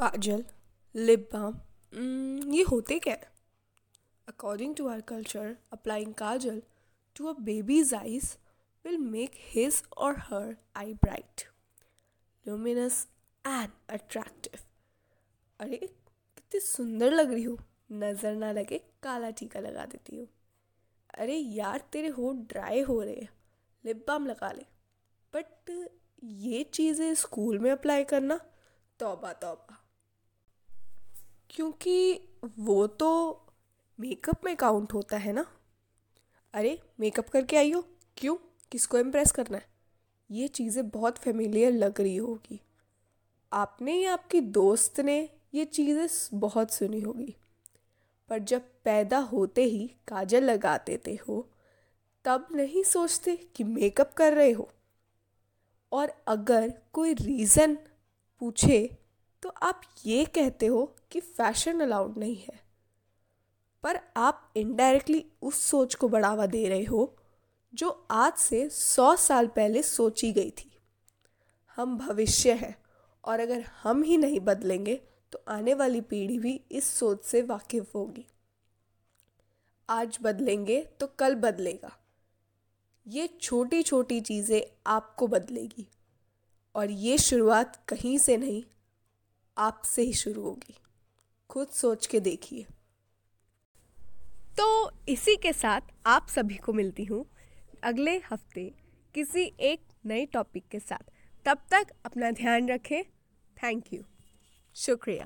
काजल lip balm ये होते क्या? है according to our culture applying kajal to a baby's eyes will make his or her eye bright luminous and attractive अरे, कितनी सुंदर लग रही हो। नज़र ना लगे, काला टीका लगा देती हो। अरे यार, तेरे होठ ड्राई हो रहे हैं। लिप बाम लगा ले। बट ये चीज़ें स्कूल में अप्लाई करना तौबा तौबा क्योंकि वो तो मेकअप में काउंट होता है ना। अरे मेकअप करके आई हो? क्यों? किसको इम्प्रेस करना है? ये चीज़ें बहुत फेमिलियर लग रही होगी। आपने या आपकी दोस्त ने ये चीज़ें बहुत सुनी होगी। पर जब पैदा होते ही काजल लगा देते हो, तब नहीं सोचते कि मेकअप कर रहे हो। और अगर कोई रीज़न पूछे तो आप ये कहते हो कि फ़ैशन अलाउड नहीं है। पर आप इनडायरेक्टली उस सोच को बढ़ावा दे रहे हो जो आज से सौ साल पहले सोची गई थी। हम भविष्य है और अगर हम ही नहीं बदलेंगे तो आने वाली पीढ़ी भी इस सोच से वाकिफ होगी। आज बदलेंगे तो कल बदलेगा। ये छोटी छोटी चीज़ें आपको बदलेगी। और ये शुरुआत कहीं से नहीं आपसे ही शुरू होगी। खुद सोच के देखिए। तो इसी के साथ आप सभी को मिलती हूँ अगले हफ़्ते किसी एक नए टॉपिक के साथ। तब तक अपना ध्यान रखें। थैंक यू शुक्रिया।